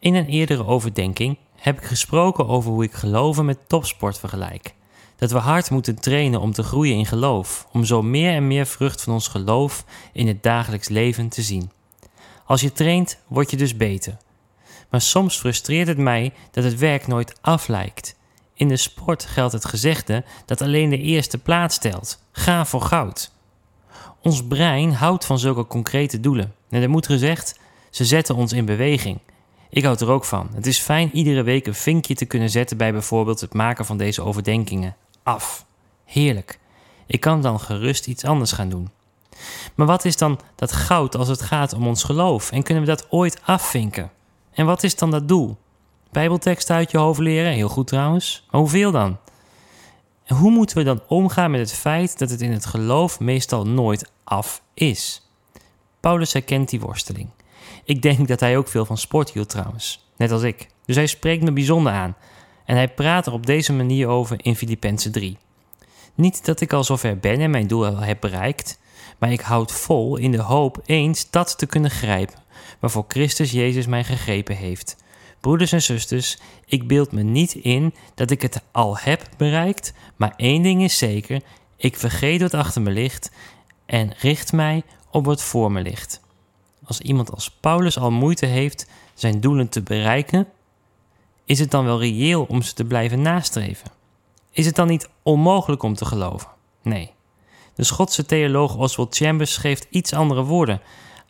In een eerdere overdenking heb ik gesproken over hoe ik geloven met topsport vergelijk. Dat we hard moeten trainen om te groeien in geloof, om zo meer en meer vrucht van ons geloof in het dagelijks leven te zien. Als je traint, word je dus beter. Maar soms frustreert het mij dat het werk nooit aflijkt. In de sport geldt het gezegde dat alleen de eerste plaats telt. Ga voor goud. Ons brein houdt van zulke concrete doelen. En er moet gezegd, ze zetten ons in beweging. Ik houd er ook van. Het is fijn iedere week een vinkje te kunnen zetten bij bijvoorbeeld het maken van deze overdenkingen. Af. Heerlijk. Ik kan dan gerust iets anders gaan doen. Maar wat is dan dat goud als het gaat om ons geloof? En kunnen we dat ooit afvinken? En wat is dan dat doel? Bijbeltekst uit je hoofd leren, heel goed trouwens. Maar hoeveel dan? En hoe moeten we dan omgaan met het feit dat het in het geloof meestal nooit af is? Paulus herkent die worsteling. Ik denk dat hij ook veel van sport hield trouwens, net als ik. Dus hij spreekt me bijzonder aan. En hij praat er op deze manier over in Filippenzen 3. Niet dat ik al zover ben en mijn doel heb bereikt, maar ik houd vol in de hoop eens dat te kunnen grijpen, waarvoor Christus Jezus mij gegrepen heeft. Broeders en zusters, ik beeld me niet in dat ik het al heb bereikt, maar één ding is zeker: ik vergeet wat achter me ligt en richt mij op wat voor me ligt. Als iemand als Paulus al moeite heeft zijn doelen te bereiken, is het dan wel reëel om ze te blijven nastreven? Is het dan niet onmogelijk om te geloven? Nee. De Schotse theoloog Oswald Chambers geeft iets andere woorden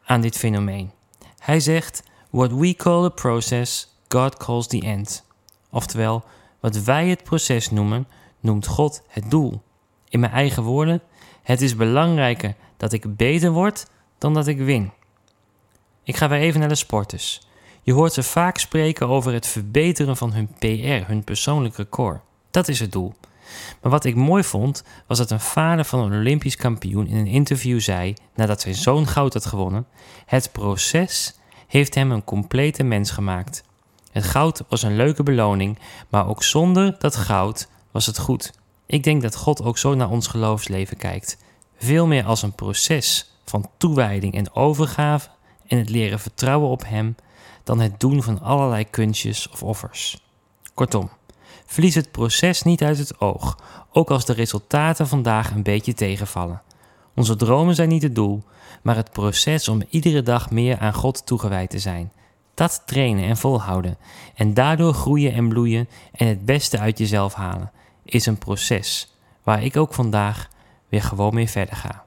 aan dit fenomeen. Hij zegt: What we call a process, God calls the end. Oftewel, wat wij het proces noemen, noemt God het doel. In mijn eigen woorden: Het is belangrijker dat ik beter word dan dat ik win. Ik ga weer even naar de sporters. Je hoort ze vaak spreken over het verbeteren van hun PR, hun persoonlijk record. Dat is het doel. Maar wat ik mooi vond, was dat een vader van een Olympisch kampioen in een interview zei, nadat zijn zoon goud had gewonnen: Het proces heeft hem een complete mens gemaakt. Het goud was een leuke beloning, maar ook zonder dat goud was het goed. Ik denk dat God ook zo naar ons geloofsleven kijkt. Veel meer als een proces van toewijding en overgave en het leren vertrouwen op Hem dan het doen van allerlei kunstjes of offers. Kortom, verlies het proces niet uit het oog, ook als de resultaten vandaag een beetje tegenvallen. Onze dromen zijn niet het doel, maar het proces om iedere dag meer aan God toegewijd te zijn. Dat trainen en volhouden en daardoor groeien en bloeien en het beste uit jezelf halen, is een proces waar ik ook vandaag weer gewoon mee verder ga.